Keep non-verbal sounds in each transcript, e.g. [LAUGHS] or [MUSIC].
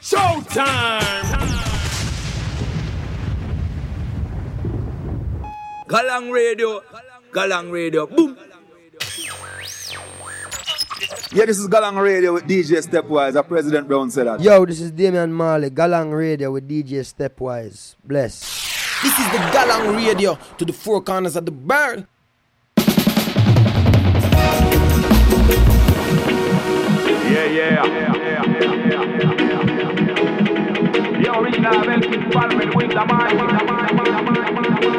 Showtime! Galang Radio, Galang Radio, boom! Yeah, this is Galang Radio with DJ Stepwise. A President Brown said that. Yo, this is Damian Marley, Galang Radio with DJ Stepwise. Bless. This is the Galang Radio to the four corners of the world. Yeah, yeah. Yo, original Belkin Palmer with the mind, with the mind, with the mind, with the mind.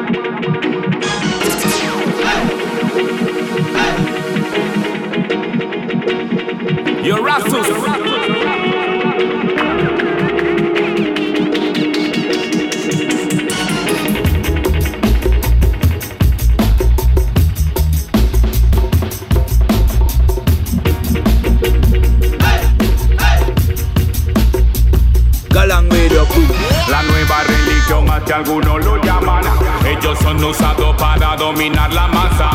Your Rastus! Galang algunos lo llaman. Ellos son usados para dominar la masa.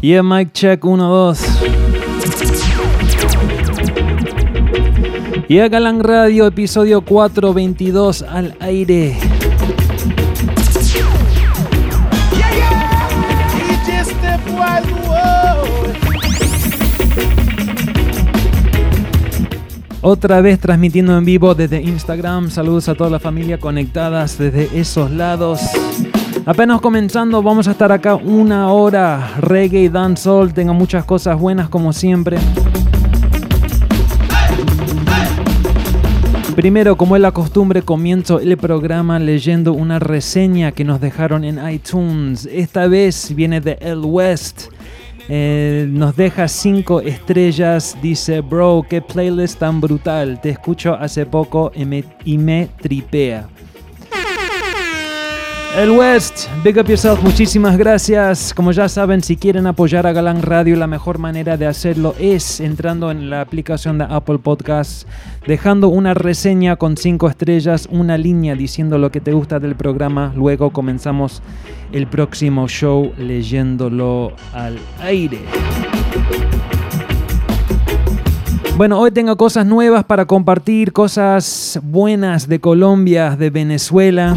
Yeah, mic check 1, 2. Yeah, Galang Radio, episodio 422 al aire. Otra vez transmitiendo en vivo desde Instagram. Saludos a toda la familia conectadas desde esos lados. Apenas comenzando, vamos a estar acá una hora. Reggae, dancehall, tengo muchas cosas buenas como siempre. Primero, como es la costumbre, comienzo el programa leyendo una reseña que nos dejaron en iTunes. Esta vez viene de El West. Eh, nos deja 5 estrellas. Dice, bro, qué playlist tan brutal. Te escucho hace poco y me, y me tripea. El West, big up yourself, muchísimas gracias. Como ya saben, si quieren apoyar a Galán Radio, la mejor manera de hacerlo es entrando en la aplicación de Apple Podcasts, dejando una reseña con 5 estrellas, una línea diciendo lo que te gusta del programa. Luego comenzamos el próximo show leyéndolo al aire. Bueno, hoy tengo cosas nuevas para compartir, cosas buenas de Colombia, de Venezuela.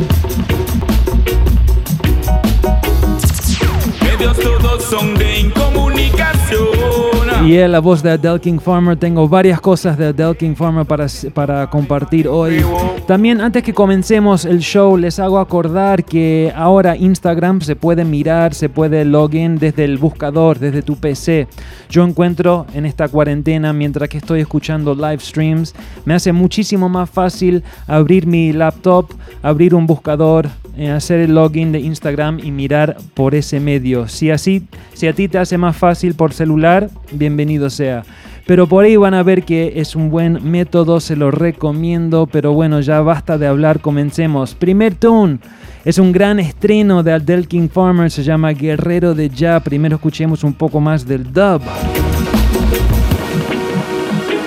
Y es la voz de Adele King Farmer. Tengo varias cosas de Adele King Farmer para, para compartir hoy. También antes que comencemos el show, les hago acordar que ahora Instagram se puede mirar, se puede login desde el buscador, desde tu PC. Yo encuentro en esta cuarentena, mientras que estoy escuchando live streams, me hace muchísimo más fácil abrir mi laptop, abrir un buscador, hacer el login de Instagram y mirar por ese medio. Si así, si a ti te hace más fácil por celular, bienvenido sea. Pero por ahí van a ver que es un buen método, se lo recomiendo. Pero bueno, ya basta de hablar, comencemos. Primer tune. Es un gran estreno de Adele King Farmer, se llama Guerrero de Ya. Primero escuchemos un poco más del dub.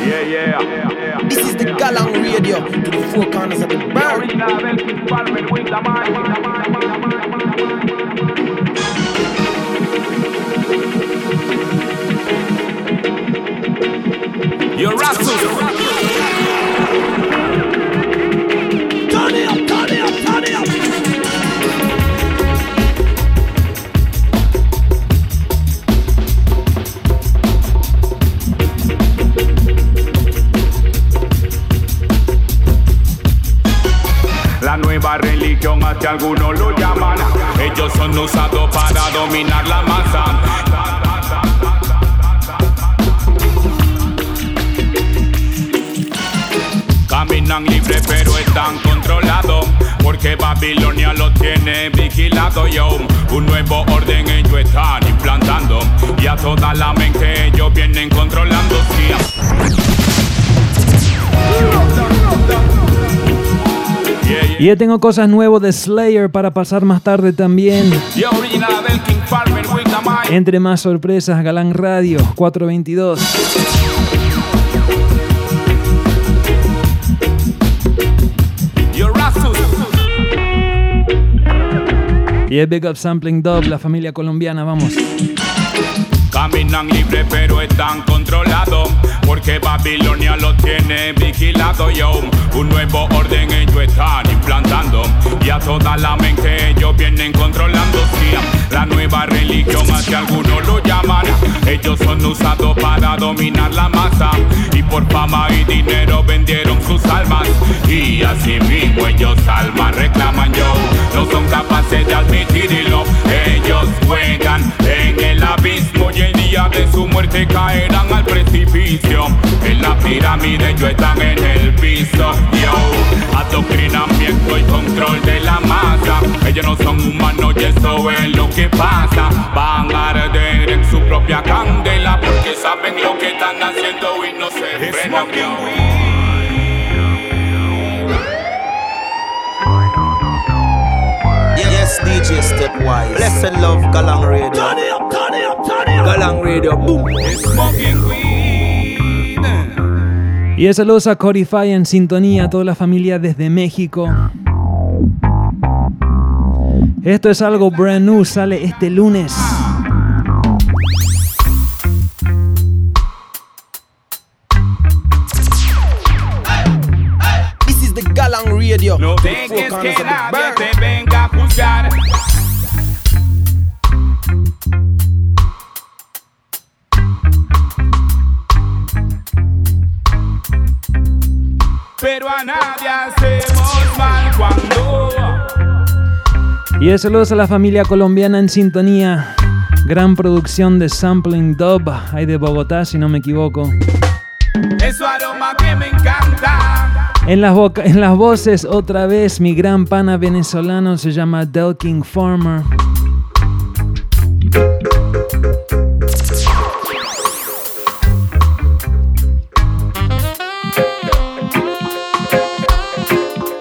Yeah, yeah. Galang Radio to the four corners of the world. Hasta algunos lo llaman. Ellos son usados para dominar la masa. Caminan libre pero están controlados Porque Babilonia los tiene vigilado yo Un nuevo orden ellos están implantando Y a toda la mente ellos vienen controlando sí. Y ya tengo cosas nuevas de Slayer para pasar más tarde también. Yo. Entre más sorpresas, Galán Radio 422. Your Rastus! Y es Big Up Sampling Dub, la familia colombiana, vamos. Caminan libre pero están controlados Porque Babilonia lo tiene vigilado yo. Un nuevo orden ellos están implantando. Y a toda la mente ellos vienen controlando La nueva religión así algunos lo llaman Ellos son usados para dominar la masa Y por fama y dinero vendieron sus almas Y así mismo ellos almas reclaman yo No son capaces de admitirlo Ellos juegan en el abismo y el día de su muerte caerán al precipicio. En la pirámide ellos están en el piso. Yo, adoctrinamiento y control de la. Ellos no son humanos y eso es lo que pasa. Van a arder en su propia candela porque saben lo que están haciendo y no se frenan. Yes, DJ Stepwise. Blessed love, Galang Radio. Turn it up, turn it up, turn it up. Galang Radio, boom. Smoking weed. Y es saludos a Corify en sintonía, a toda la familia desde México. Esto es algo brand new, sale este lunes. This is the Galang Radio. No dejes que nadie te venga a juzgar. Pero a nadie hacemos mal cuando Y es saludos a la familia colombiana en sintonía. Gran producción de Sampling Dub, hay de Bogotá si no me equivoco. aroma que me encanta. En las, en las voces otra vez mi gran pana venezolano se llama Delking Farmer.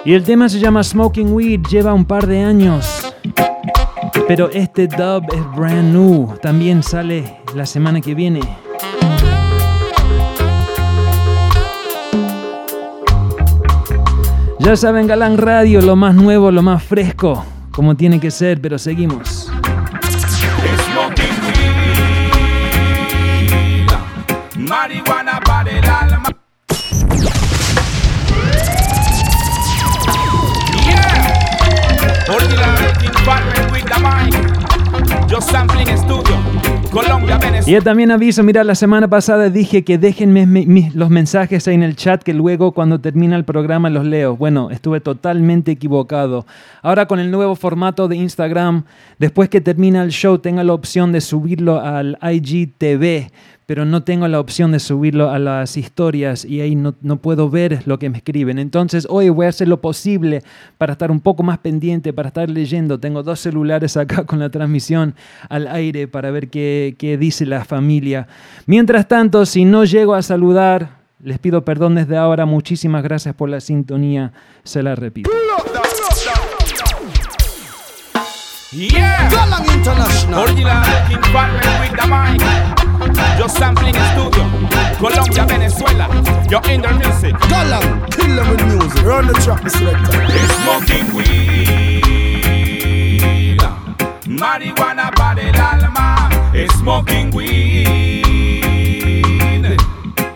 Y el tema se llama Smoking Weed, lleva un par de años. Pero este dub es brand new, también sale la semana que viene. Ya saben, Galán Radio, lo más nuevo, lo más fresco, como tiene que ser, pero seguimos. Y también aviso, mira, la semana pasada dije que déjenme los mensajes ahí en el chat que luego cuando termina el programa los leo. Bueno, estuve totalmente equivocado. Ahora con el nuevo formato de Instagram, después que termina el show tengo la opción de subirlo al IGTV, pero no tengo la opción de subirlo a las historias y ahí no, no puedo ver lo que me escriben. Entonces hoy voy a hacer lo posible para estar un poco más pendiente, para estar leyendo. Tengo dos celulares acá [LAUGHS] con la transmisión al aire para ver qué, qué dice la familia. Mientras tanto, si no llego a saludar, les pido perdón desde ahora. Muchísimas gracias por la sintonía. Se la repito. Yeah. Galang International. Original King Farmer with the. Just sampling studio. Colombia, Venezuela. You're in the music. Galang, kill them with music. Run the track, the selector. Smoking weed. Marijuana para el alma. Smoking weed.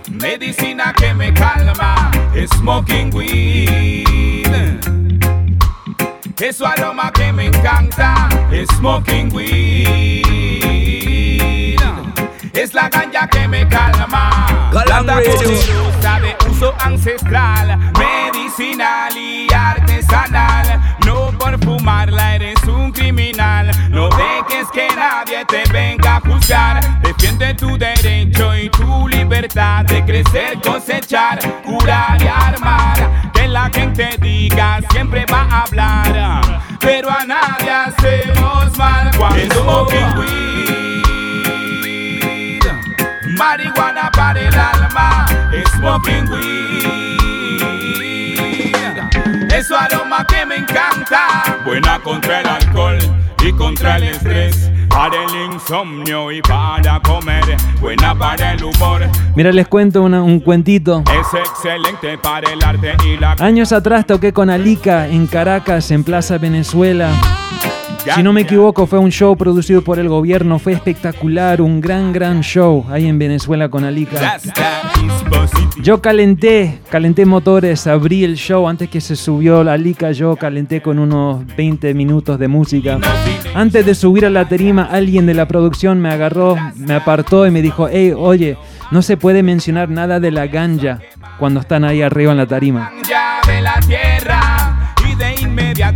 Medicina que me calma. Smoking weed. Es su aroma que me encanta. Smoking weed. Es la ganja que me calma. Planta poderosa de uso ancestral, medicinal y artesanal. No por fumarla eres un criminal. No dejes que nadie te venga a juzgar. Defiende tu derecho y tu libertad de crecer, cosechar, curar y armar. Es su aroma que me encanta. Buena contra el alcohol y contra el estrés. Para el insomnio y para comer. Buena para el humor. Mira, les cuento una- un cuentito. Es excelente para el arte y la Años atrás toqué con Alica en Caracas, en Plaza Venezuela. Si no me equivoco, fue un show producido por el gobierno, fue espectacular, un gran, gran show ahí en Venezuela con Alika. Yo calenté, calenté motores, abrí el show antes que se subió la Alika, yo calenté con unos 20 minutos de música. Antes de subir a la tarima, alguien de la producción me agarró, me apartó y me dijo, hey, oye, no se puede mencionar nada de la ganja cuando están ahí arriba en la tarima.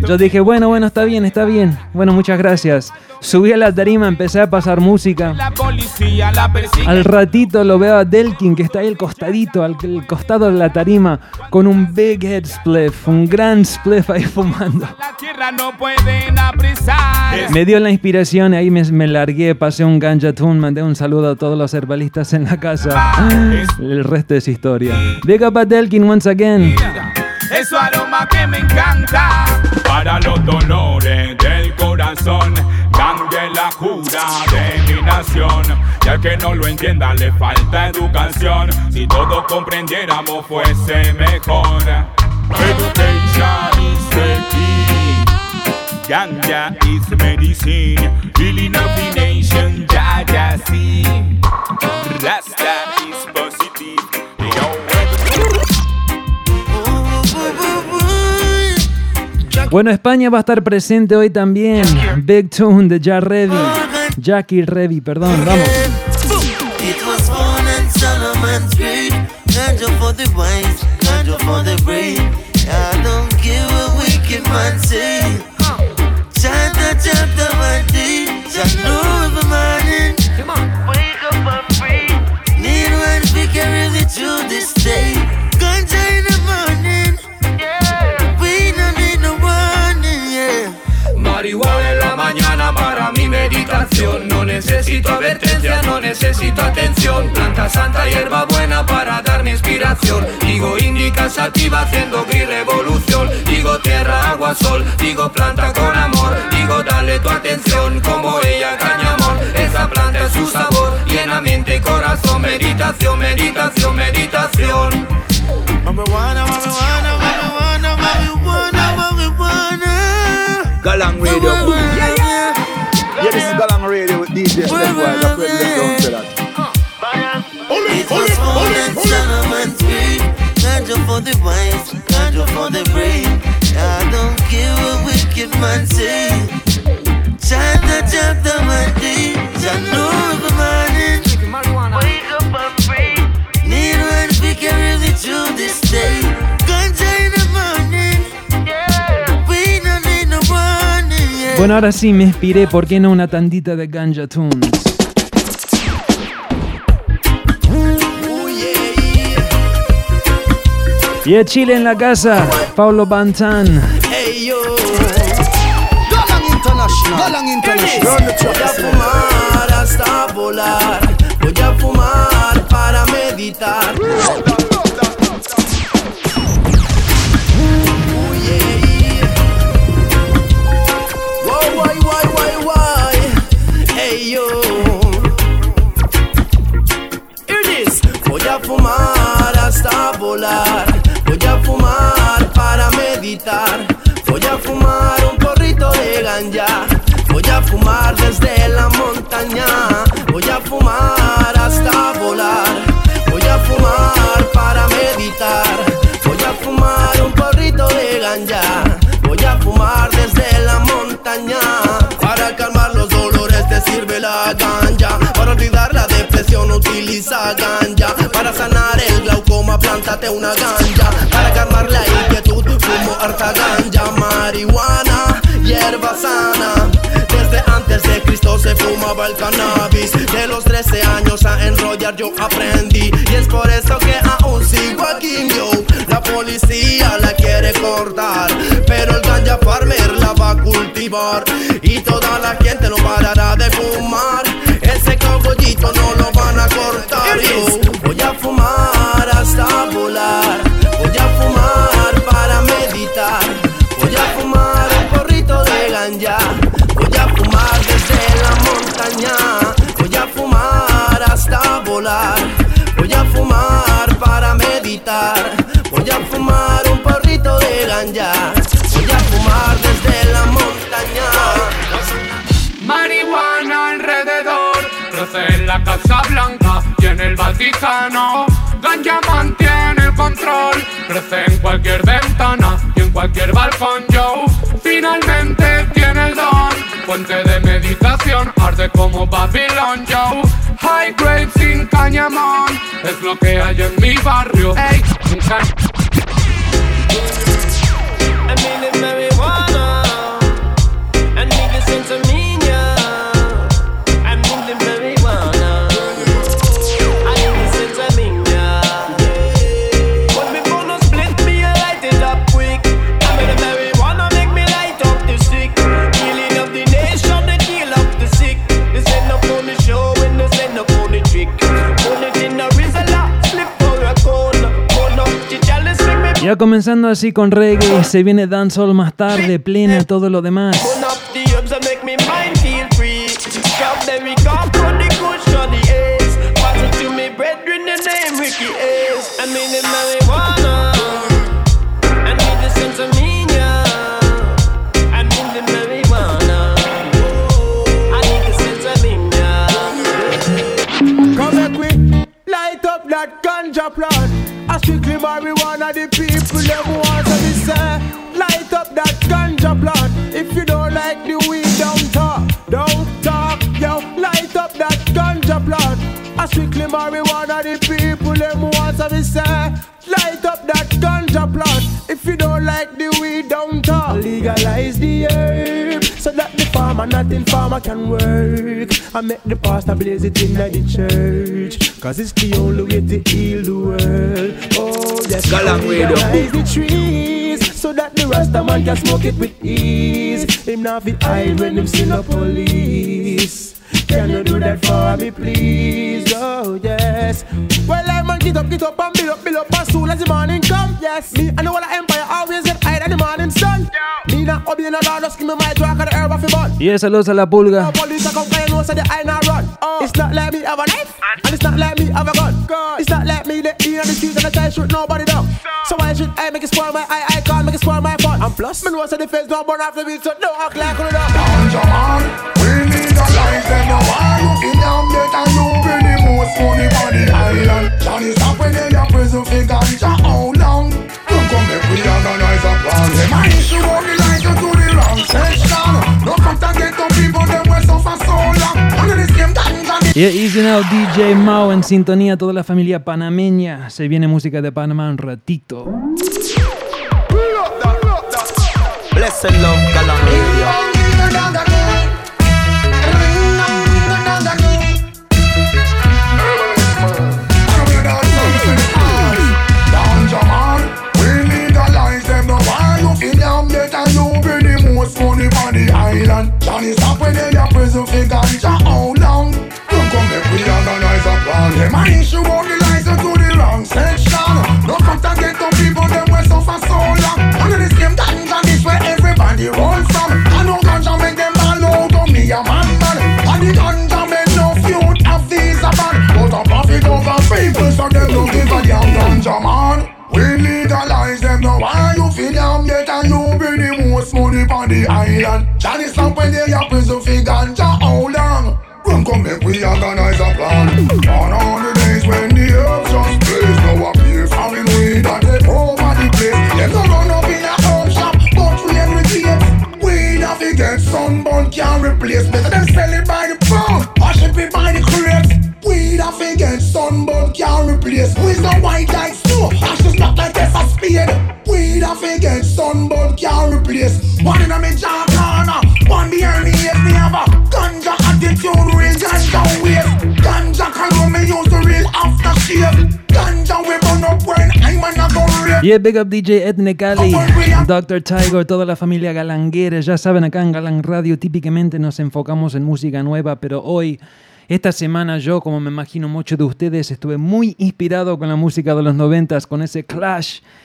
Yo dije, bueno, bueno, está bien, está bien. Bueno, muchas gracias. Subí a la tarima, empecé a pasar música. Al ratito lo veo a Delkin, que está ahí al costadito, al, al costado de la tarima, con un big head spliff, un gran spliff ahí [LAUGHS] fumando. Me dio la inspiración y ahí me, me largué, pasé un ganja tune, mandé un saludo a todos los herbalistas en la casa. El resto es historia. Big up a Delkin once again. Es su aroma que me encanta. Los dolores del corazón, cambie la cura de mi nación. Ya que no lo entienda, le falta educación. Si todos comprendiéramos, fuese mejor. Education is the key. Ganja is medicine. Bueno, España va a estar presente hoy también. Big Tune de Ja Revi. Jackie Revi, perdón, vamos. Meditación. No necesito advertencia, no necesito atención. Planta santa, hierba buena para darme inspiración. Digo indica sativa haciendo mi revolución. Digo tierra, agua, sol. Digo planta con amor. Digo dale tu atención como ella caña amor. Esa planta es su sabor. Llena mente y corazón. Meditación, meditación, meditación. Galang Radio. Boom. Yeah, this is Galang Radio with DJ Stepwise, the president Brown said that. It was born in Solomon's grave. Ganja for the wise, ganja for the brave. I don't care what wicked man say. Chant chapter one day. Shall know every morning. Wake up and pray. Need one to carry me through this day. Bueno, ahora sí me inspiré, ¿por qué no una tandita de Ganja Tunes? Y a Chile en la casa, Paulo Bantan. Hey yo. Galang International. Galang International. Voy a fumar hasta volar. Voy a fumar para meditar. Fumar hasta volar. Voy a fumar para meditar. Voy a fumar un porrito de ganja. Voy a fumar desde la montaña. Voy a fumar hasta volar. Voy a fumar para meditar. Voy a fumar un porrito de ganja. Voy a fumar desde la montaña. Para calmar los dolores te sirve la ganja. Para olvidar la depresión utiliza ganja. Para sanar el glaucoma plántate una ganja. Para calmar la inquietud fumo harta ganja. Marihuana, hierba sana. Desde antes de Cristo se fumaba el cannabis. De los 13 años a enrollar yo aprendí. Y es por eso que aún sigo aquí, yo. La policía la quiere cortar. Pero el ganja farmer la va a cultivar. Y toda la gente no parará de fumar. Cogollito no lo van a cortar. Voy a fumar hasta volar. Voy a fumar para meditar. Voy a fumar un porrito de ganja. Voy a fumar desde la montaña. Voy a fumar hasta volar. Voy a fumar para meditar. Voy a fumar un porrito de ganja. Voy a fumar desde la montaña. En la Casa Blanca y en el Vaticano. Ganja mantiene el control, crece en cualquier ventana y en cualquier balcón. Yo finalmente tiene el don, fuente de meditación, arde como Babylon. Yo high grade sin cañamón, es lo que hay en mi barrio. Ey, nunca- I'm feeling marijuana. Ya comenzando así con reggae, se viene dancehall más tarde, plena, todo lo demás. Strictly marijuana, the people them want to be say. Light up that ganja plant. If you don't like the weed, don't talk. Legalize the herb so that the farmer, nothing farmer can work. I make the pastor blaze it in like the church. Cause it's the only way to heal the world. Oh, yes, legalize the trees so that the rasta man can smoke it with ease. Him not feel hide when him see no police. Can you do that for me, please? Oh, yes. Well, I man, get up, get up and build up, build up as soon as the morning come. Yes, me and the whole empire always get hide in the morning sun. Me not obey no law, just give me my track and the herb off the bun. Y saludos a la pulga. Police a come cause you know say the I not run. Oh, It's not like me have a knife and it's not like me have a gun. It's not like me the in on the street and I try shoot nobody down. So why should I make it spoil my eye? I can't make it spoil my fun. And plus, me know say the face don't burn off the beat, so don't act like you don't. Ganja man, we legalize them now. Why you in them debt and you be the most money on the island? Johnny stop when prison for ganja. How long? Don't come make we organize a plan. Them I issue only license to the wrong section. No come to get the people them we suffer so long. Ganja. Y Easy Now, DJ Mao en sintonía, toda la familia panameña. Se viene música de Panamá un ratito. Blessed love, the island? Johnny stop when they are prison for ganja. How long? Don't come make we organize a plan. Them a issue out the license to the wrong section. No come to get the people them we suffer so long. Under the same ganja, this where everybody run from. I know ganja make them ball out on me a man man. And the ganja make no youth have visa ban. But a profit over people so them don't give a damn ganja man. We legalize money on the island? Johnny stop when they are prison for ganja. How long? Run come make we organize a plan. On all the days when the herbs just blaze, now appear farming weed and take over the place. Them no run up in a herb shop, but we every day. Weed have to get sunburn can't replace. Better them sell it by the pound, or ship it by the crates. Weed have to get sunburn can't replace. Weed's not white like snow, ashes not like a spade. Sunburn can't replace. One in a me jaw corner, one behind me yes me have a ganja attitude, real ganja waste. Ganja color me use the real aftershave. Ganja we burn up when I'm on a go rape. Yeah, big up DJ Ethne Cali, Dr. Tiger, toda la familia galanguera. Ya saben, acá en Galang Radio típicamente nos enfocamos en música nueva, pero hoy, esta semana yo, como me imagino muchos de ustedes, estuve muy inspirado con la música de los noventas, con ese clash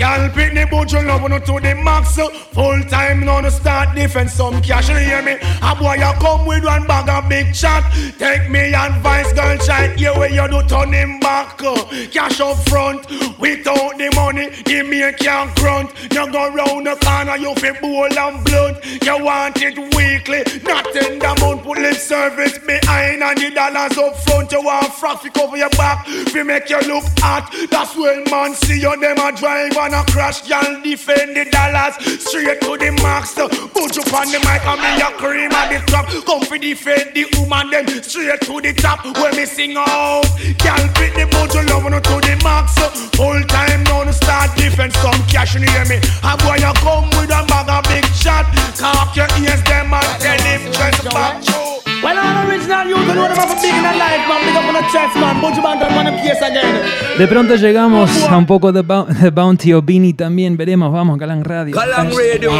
Girl, pick the boat, you love to the max. Full time, no no start defense. Some cash, you hear me? A boy, you come with one bag of big chat. Take me advice, girl, child. Here where you do turn him back. Cash up front, without the money, the me can't grunt. You go round the corner, you feel bowl and blunt. You want it weekly, not in the month. Put lip service behind and the dollars up front. You want fi cover your back, fi make you look hot. That's when man see you, them a drive a crash. Y'all defend the dollars straight to the max. Put you on the mic and me a cream at the top. Come fi defend the woman, them straight to the top. When me sing out, y'all pick the you love to the max. Full time now no start defense, some cash in hear me. De pronto llegamos a un poco de, Bou- de Bounty o Beanie también. Veremos, vamos, Galang Radio. Galang Radio.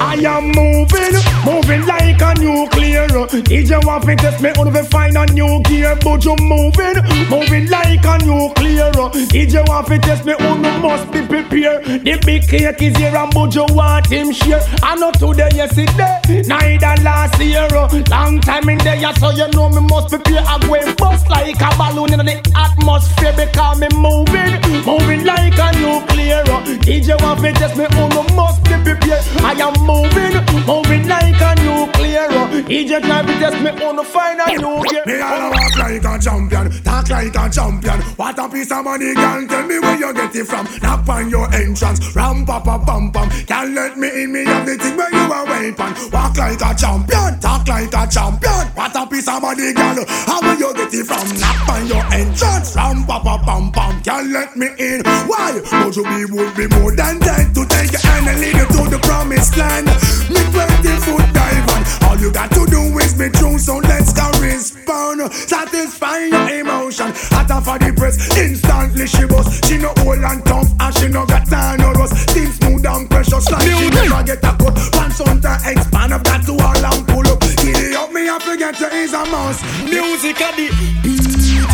I am moving, moving like a nuclear. DJ want to test me on find a new gear, but you moving, moving like a nuclear. DJ want to test me on must be prepared. The big cake is here and but you want him share. I know today, yesterday, neither last year. Long time in there, so you know me must prepare. I go bust like a balloon in the atmosphere because me moving, moving like a nuclear. DJ want to test me on must be prepared. I am moving, moving like a nuclear. DJ try to test me on find a new gear. Me all walk like a champion, talk like a champion. What a piece of money, girl. Tell me where you get it from. Knock on your entrance, ram pa pa pam pam. Can't let me in, me have the thing where you are waiting. Walk like a champion, talk like a champion. What a piece of money, girl. How will you get it from? Knock on your entrance, ram pa pa pam pam. Can't let me in. Why? You be would be more than dead to take your hand and lead you to the promised land? Me 20 foot dive on. All you got to do is be true, so let's go respond. Satisfy your emotion. Hotter for the press, instantly she bust. She no old and tough, and she no got time no rust. Things smooth and precious like she never get a cut. Pants on to expand, I've got to all and pull up. Giddy up, me I forget you is a mouse. Music a the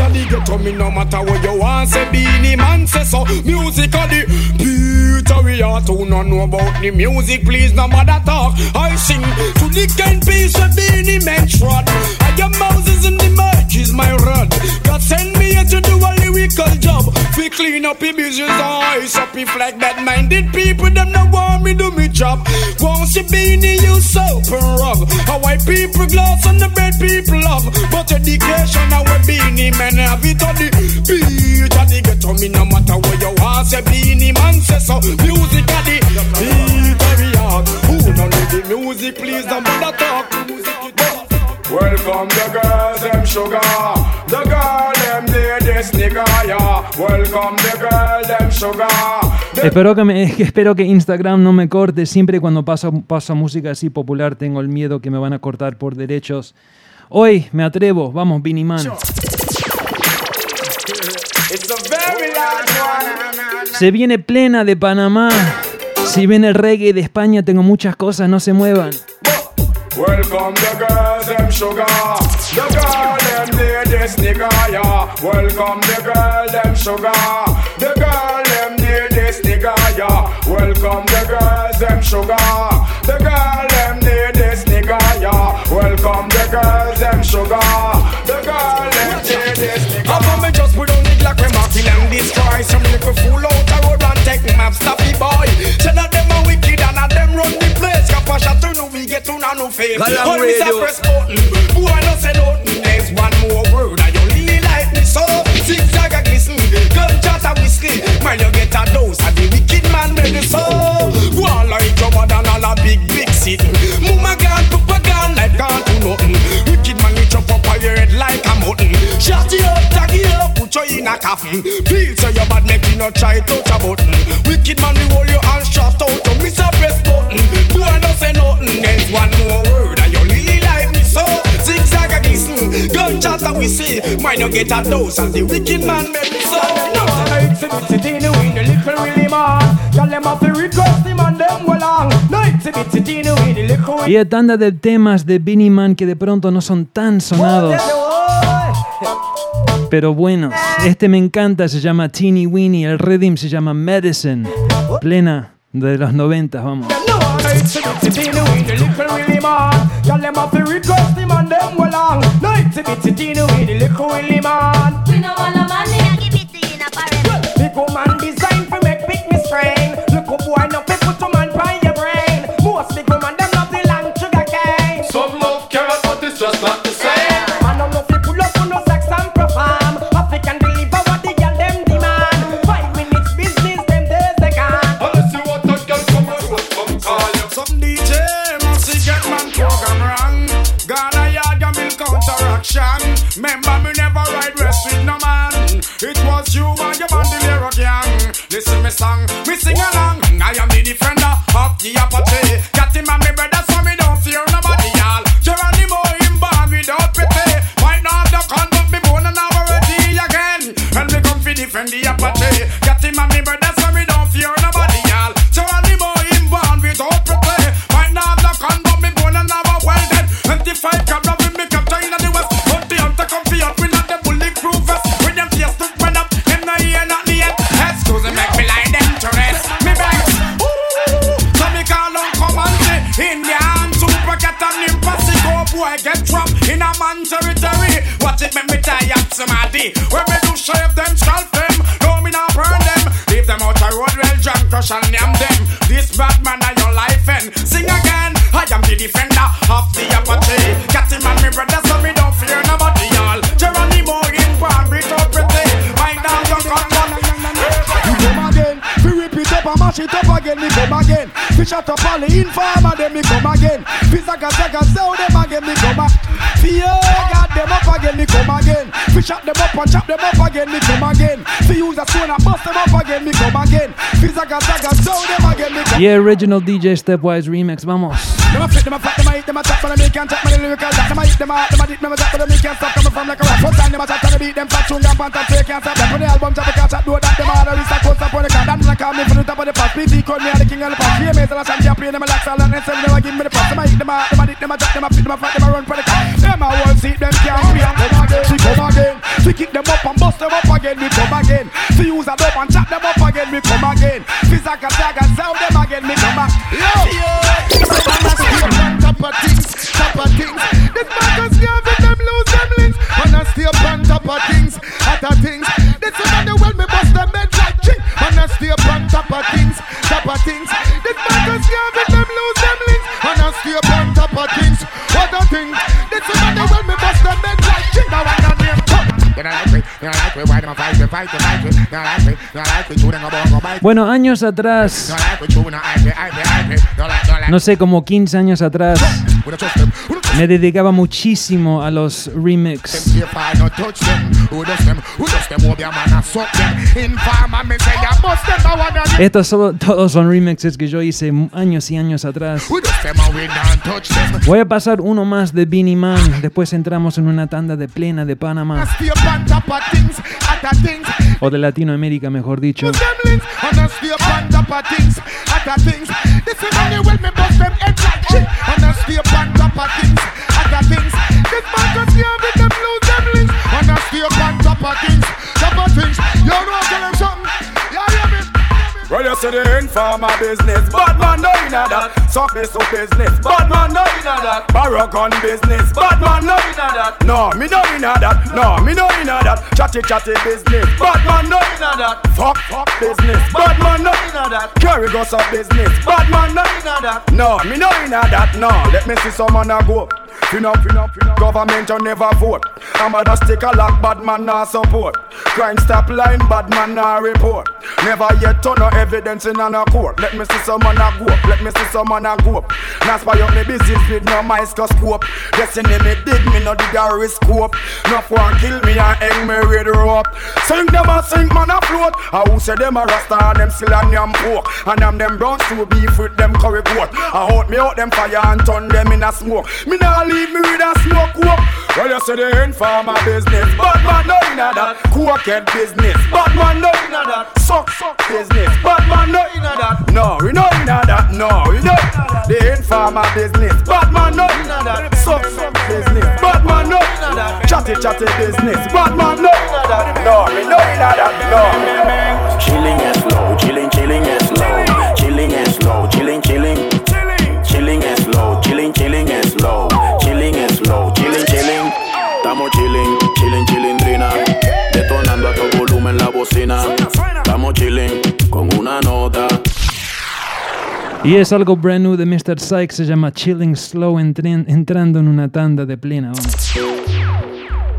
a the ghetto me no matter what you want say Beanie man say so. Music a the a we are to no know about the music please no matter talk. I sing clean up the business eyes up. If like bad minded people them no want me do me job. Once you in you soap and rub How white people glass on the bed people love. But education our Beanie man have it on the beat and the ghetto me no matter where you want say Beanie man say so. Music a the beat the heart. Who don't need the music please don't bother talk. Welcome the girls, them sugar. The girl, Espero que, me, [LAUGHS] espero que Instagram no me corte. Siempre cuando paso, paso música así popular tengo el miedo que me van a cortar por derechos. Hoy me atrevo, vamos, Beanie Man. Se viene plena de Panamá. Si viene el reggae de España, tengo muchas cosas, no se muevan. Welcome the girls, them sugar. The girl, them near this nigga, yeah. Welcome the girl, them sugar. The girl, them near this nigga, yeah. Welcome the girls, them sugar. The girl, them near this nigga, yeah. Welcome the girls, them sugar. The girl, them near this nigga. Come me just put on the Glock when I kill and destroy Some little fool out the road and take maps Staffy boy Say that them a wicked and a them run the place Kappa shot to we get to no no face Galang When we say Radio. press button. Boy no say nothing There's one more word you really like me so. Zigzag a glisten Gunshot a whiskey. Man you get a dose of the wicked man ready so Go on like your mother and all a big big Mama gone, papa gone like gone to nothing. Wicked man you chop up your head like a mutton. Shut you up, tag you put you in a coffin Feel so you bad make you not try touch a button Wicked man we hold your hand shut out to miss a press button Boy no say nothing, there's one more word and you really like me so Zigzag a glisten, gunshot a whistle Mine you get a dose and the wicked man make me so no. Night bitty teeny with the little man. Y'all them have to request him and them. Night bitty teeny with the little Y hay tanda de temas de Beanie Man que de pronto no son tan sonados. Pero buenos. Este me encanta, se llama Teeny Weeny, el rhythm se llama Medicine. Plena de los 90, vamos. Counteraction. Remember me never ride rest with no man. It was you and your bandolero gang. Listen me song, me sing along. I am the defender of the Apache. Got him and me brother so me don't fear nobody y'all. Geronimo him born without pity. Might not have the con but me born and have already again. And me come fi defend the Apache. Boy get trapped in a man territory. Watch it make me tie up somebody. When me do shave them, scalp them. No me not burn them. Leave them out the road well drunk, crush and yam them. This bad man are your life and sing again. I am the defender of the Apache. Cat him and me brother so me don't fear nobody mash it up again. We come again, we shut up all the informer. Then we come again, we zaga zaga sell them again. We come back, got them up again. We come again, we shut them up and chop them up again. We come again, we use a stone and bust them up again. We come again, we zaga sell them again. We come Yeah, original DJ Stepwise remix, vamos. Them a flip, them a flap, them a hit, them a tap, but them can't tap, me the lyrical. Them a hit, them a, them a dip, them a tap, but them can't stop coming from like a rap. First time them a chat, and they beat them fat, chung and pant and say can't stop. Them put the album, chop, can't chat, do that. Them a the wrist, a close up on the car. Man a call me from the top of the pass. PT call me a the king of the. Fear me, so I shan't play them a lax, all and then them a give me the pass. Them a hit, them a, them a dip, them a tap, them a them a them a run for the car. Them a one seat, them can't and again. We come again, we kick them up and bust them up again. We come again, we use a dope and chop them up again. We come again, we zaga zaga sell them again. We come back. Yo, on top of things, top of things. This Marcus Garvey, them lose them links. And I stay up on top of things, other things. This is the well me bust them head like ching. And I stay up on top of things, top of things. This Marcus Garvey, them lose them links. And I stay up on top of things, other things. This is the well you don't like no sé, como 15 años atrás, me dedicaba muchísimo a los remix. Estos solo- todos son remixes que yo hice años y años atrás. Voy a pasar uno más de Beanie Man, después entramos en una tanda de plena de Panamá, o de Latinoamérica mejor dicho. Of things, top things. You know, tell them something. You hear me? Well, you see the informer business, bad man no inna that. Suck this up business, bad man no inna that. Barrow gun business, bad man no inna that. No, me no inna that. No, me no inna that. Chatty chatty business, bad man no inna that. Fuck fuck business, bad man no inna that. Carry goes up business, bad man no inna that. No, me no inna that. No, let me see someone a go. Fin up, fin up, fin up. Government you never vote. I'm a stick a lock, bad man nah support. Crime stop line, bad man nah report. Never yet turn no evidence in a court. Let me see someone a go up. Let me see someone a go up. Now spy up me business with no microscope. Destiny me did me no dig a risk scope. No one kill me and hang me with rope. Sing them a sing man a float. I who say them a rasta and them still a yam pork. And I'm them brown stew beef with them curry goat. I hold me out them fire and turn them in a smoke. Me nah leave me with a smoke walk. Well you say the informer business, bad man no inna that. Cokehead business, bad man no inna that. Suck suck business, bad man no inna that. No, we no inna that. No, we no. The informer business, bad man no inna that. Suck suck business, bad man no inna that. Chatty chatty business. Bad man, no in that, no, me no in that, no. Chilling and slow, chilling, chilling and chilling con una nota. Y es algo brand new de Mr. Sykes, se llama Chilling Slow, entrando en una tanda de plena. Vamos.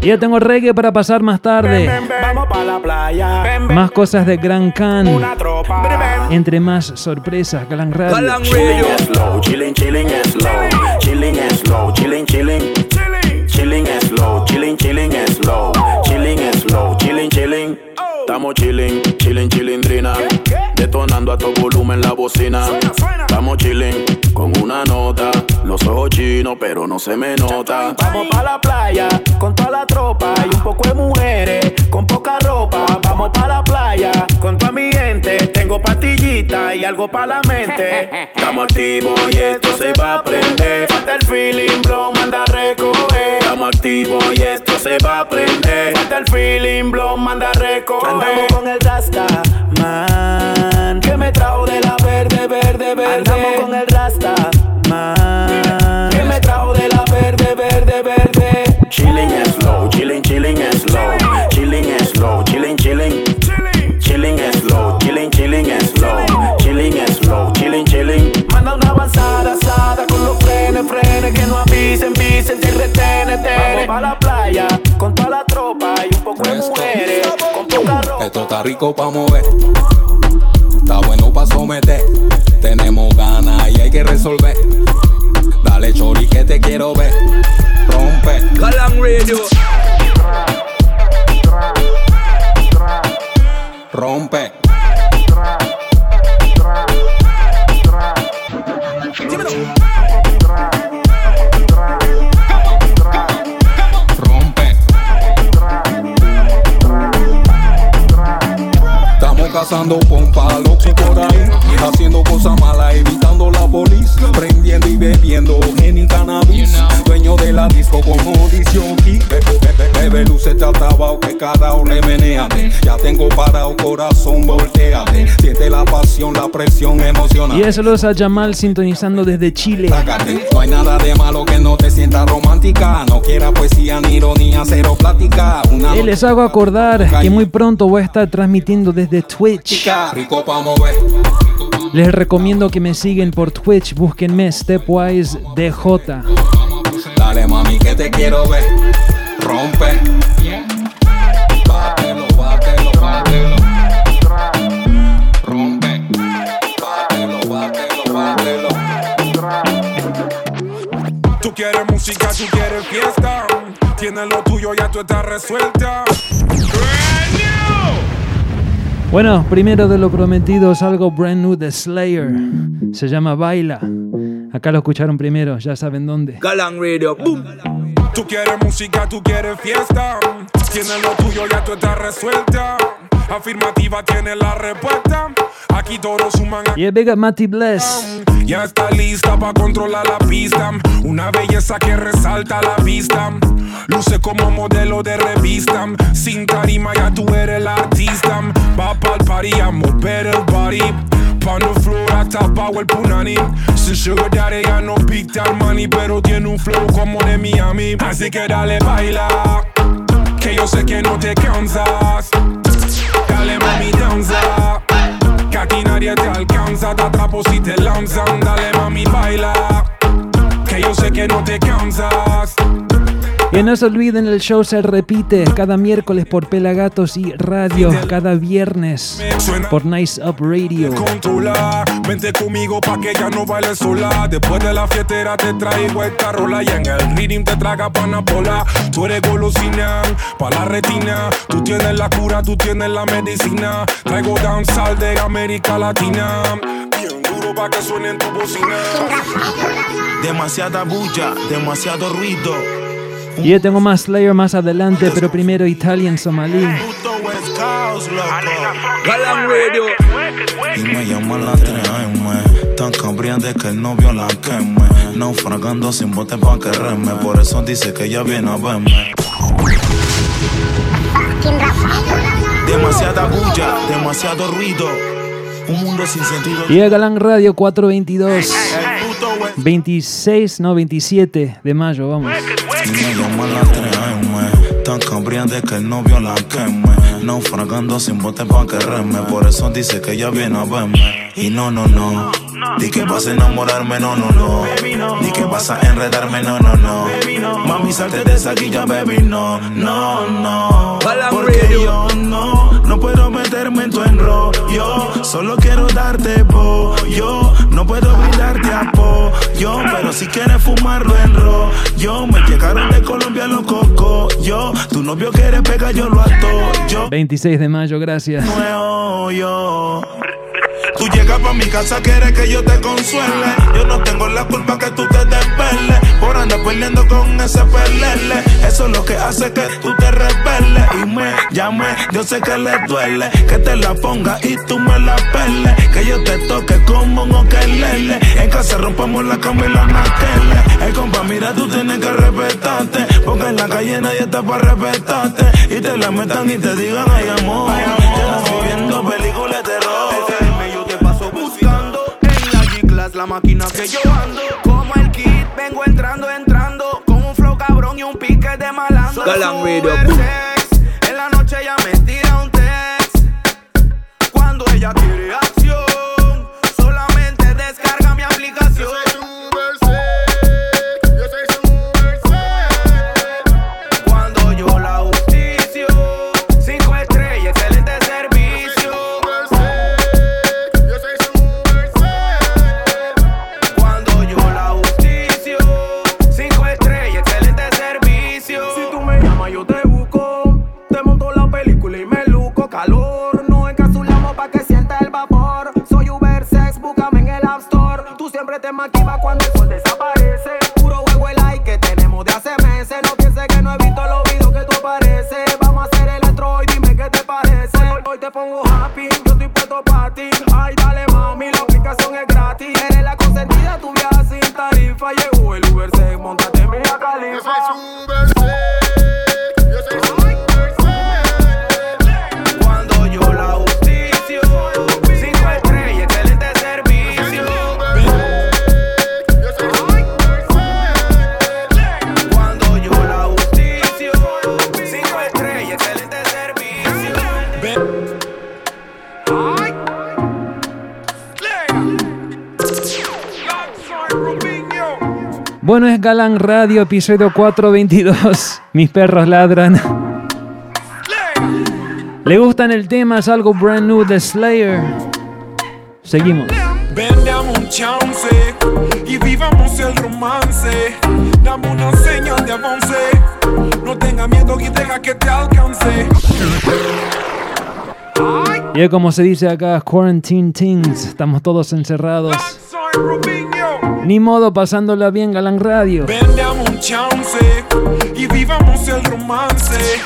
Y ya tengo reggae para pasar más tarde. Vamos pa' la playa. Más cosas de Gran Can. Entre más sorpresas, Galang Radio. Chilling slow, chilling, chilling slow, chilling slow, chilling, chilling, chilling slow, chilling, chilling slow, chilling slow, chilling, chilling. Estamos chilling, chilling, chilling, trina, detonando a todo volumen la bocina. Estamos chilling con una nota, los ojos chinos, pero no se me nota. Vamos pa' la playa con toda la tropa y un poco de mujeres con poca ropa. Vamos pa' la playa con toda mi gente. Tengo pastillita y algo pa' la mente. [LAUGHS] Estamos activos y esto se va a prender. Falta el feeling, bro, manda a recoger. Estamos activos y esto se va a prender. Falta el feeling, bro, manda a recoger. Andamos con el Rasta, man. Que me trajo de la verde, verde, verde. Andamos con el Rasta, Chilling and slow, chilling, chilling and slow, chilling and slow, chilling, chilling, chilling and slow, chilling, chilling and slow, chilling and slow, chilling, chilling. Manda una avanzada, asada con los frenes, frenes que no avisen, visen, se retene, Vamos pa' la playa con toda la tropa y un poco de mujeres con poca ropa. Esto está rico pa' mover. Está bueno pa' someter. Tenemos ganas y hay que resolver. Dale, chori, que te quiero ver. Rompe. Galang Radio. Rompe. Rompe. Estamos cazando pompa, loco por ahí. Haciendo cosas malas, evitando la policía. Prendiendo y bebiendo gen y cannabis. Dueño de la disco como audición. Bebe, que le meneate. Ya tengo parado corazón, volteate. Siente la pasión, la presión emocional. Y eso los a Jamal sintonizando desde Chile. Sácate. No hay nada de malo que no te sientas romántica. No quiera poesía ni ironía, cero plática. Una les hago acordar que muy pronto voy a estar transmitiendo desde Twitch. Chica rico pa' mover. Les recomiendo que me siguen por Twitch, búsquenme Stepwise DJ. Dale mami que te quiero ver. Rompe. Bátelo, bátelo, bátelo. Rompe. Bátelo, bátelo, bátelo. Tú quieres música, tú quieres fiesta. Tienes lo tuyo, ya tú estás resuelta. Bueno, primero de lo prometido es algo brand new de Slayer. Se llama Baila. Acá lo escucharon primero, ya saben dónde. Galang Radio. Boom. Tú quieres música, tú quieres fiesta. Tienes lo tuyo, ya tú estás resuelta. Afirmativa tiene la respuesta. Aquí todos suman a Yeah, big up Bless. Ya está lista para controlar la pista. Una belleza que resalta la vista. Luce como modelo de revista. Sin tarima ya tú eres el artista. Va pa'l party a mover el body. Pa' no floor el punani. Sin sugar daddy ya no pick al money. Pero tiene un flow como de Miami. Así que dale baila. Que yo sé que no te cansas. Mami danza. Que aquí nadie te alcanza, te atrapo si te lanzan. Dale mami, baila. Que yo sé que no te cansas. Y no se olviden, el show se repite cada miércoles por Pelagatos y Radio, cada viernes por Nice Up Radio. Controla, vente conmigo pa' que ya no baile sola. Después de la fiestera te traigo esta rola y en el rhythm te traga panapola. Tú eres golosina, pa' la retina. Tú tienes la cura, tú tienes la medicina. Traigo danzal de América Latina. Bien duro pa' que suene en tu bocina. Demasiada bulla, demasiado ruido. Y yo tengo más Slayer más adelante, pero primero Italian Somalí. Galang Radio. Y me llaman las 3 AM. Tan cambriante que el novio la queme. Naufragando sin bote pa' que reme. Por eso dice que ella viene a verme. Demasiada bulla, demasiado ruido. Un mundo sin sentido. Y a Galán Radio 422. 26, no, 27 de mayo, vamos. Me llama la treme, tan cambriante que el novio la queme. Naufragando sin bote pa' que reme. Por eso dice que ella viene a verme. Y no, no, no. Di que vas a enamorarme, no, no, no. Di que vas a enredarme, no, no, no. Mami, salte de esa guilla, baby, no, no, no. Porque yo no, no puedo meterme en tu enrollo. Solo quiero darte pollo. No puedo brindarte apoyo. Pero si quieres fumarlo en rollo. Me llegaron de Colombia los cocos. Yo, tu novio quiere pegar, yo lo ato. Yo 26 de mayo, gracias. no yo. Tú llegas pa' mi casa, quieres que yo te consuele. Yo no tengo la culpa que tú te desveles. Por andar peleando con ese pelele. Eso es lo que hace que tú te rebeles. Y me llame, yo sé que le duele. Que te la ponga y tú me la peles. Que yo te toque como un okelele. En casa rompamos la cama y la naquele. El compa, mira, tú tienes que respetarte. Porque en la calle nadie está para respetarte. Y te la metan y te digan, ay amor. Yo no estoy viendo películas de terror. La máquina que yo ando. Como el kit, vengo entrando, entrando. Con un flow cabrón y un pique de malandro. Super boom. sex. En la noche ella me tira un text. Cuando ella quiere Tú siempre te maquivas cuando el sol desaparece. Puro juego el like que tenemos de hace meses. No pienses que no he visto los videos que tú apareces. Vamos a hacer electro y dime qué te parece. Hoy, te pongo happy, yo estoy puesto para ti. Ay, dale mami, la aplicación es gratis. Eres la consentida, tu viajas sin tarifa. Llegó el Uber Sex, montate mi Califa. Cuando Bueno, es Galán Radio, episodio 422. Mis perros ladran. ¿Le gustan el tema? Es algo brand new de Slayer. Seguimos. Un chance y vivamos el romance. Dame una señal de avance. No tenga miedo y deja que te alcance. Y es como se dice acá, quarantine things. Estamos todos encerrados. Ni modo, pasándola bien, Galán Radio. Ven, dame un chance y vivamos el romance.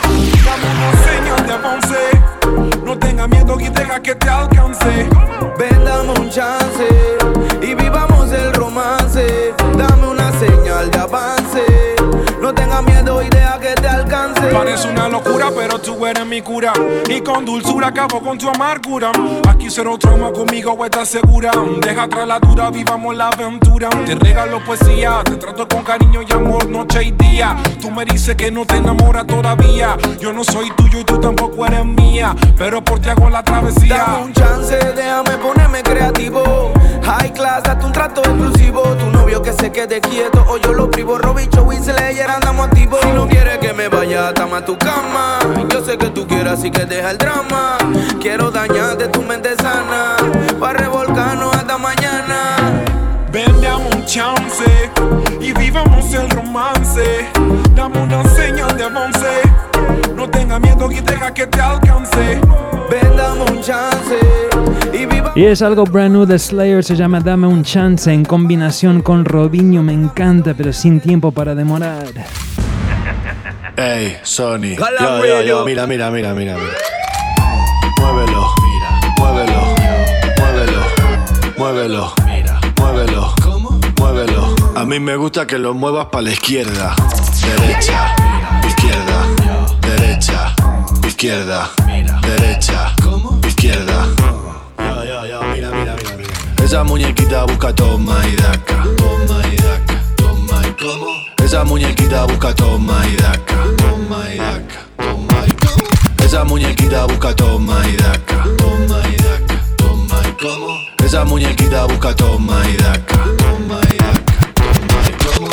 Dame una señal de avance. No tenga miedo y deja que te alcance. Ven, dame un chance y vivamos el romance. Dame una señal de avance. No miedo y deja que te alcance. Parece una locura, pero tú eres mi cura. Y con dulzura acabo con tu amargura. Aquí cero trauma conmigo, o estás segura. Deja atrás la dura, vivamos la aventura. Te regalo poesía, te trato con cariño y amor noche y día. Tú me dices que no te enamoras todavía. Yo no soy tuyo y tú tampoco eres mía. Pero por ti hago la travesía. Dame un chance, déjame ponerme creativo. High class, date un trato exclusivo. Tu novio que se quede quieto o yo lo privo. Robicho, Slayer, andamos activos. Si no quieres que me vaya, dame a tu cama. Yo sé que tú quieres, así que deja el drama. Quiero dañarte tu mente sana. Pa' revolcarnos hasta mañana. Ven, dame un chance y vivamos el romance. Dame una señal de avance. No tenga miedo y deja que te alcance. Ven, dame un chance y viva. Y es algo brand new de Slayer, se llama Dame un chance en combinación con Robinho, me encanta, pero sin tiempo para demorar. Ey, Sony. Yo, yo, yo, mira, mira, mira, mira, mira. Muévelo, mira, muévelo, muévelo, muévelo, mira, muévelo, muévelo. A mí me gusta que lo muevas para la izquierda, derecha, izquierda, izquierda, derecha, izquierda. Ya, ya, mira, mira, mira, mira. Esa muñequita busca toma y daca, toma y daca, toma y cómo. Esa muñequita busca toma y daca, toma y daca, toma y. Esa muñequita busca toma y daca, toma y daca, toma y cómo. Esa muñequita busca toma y daca, toma y daca, toma y cómo.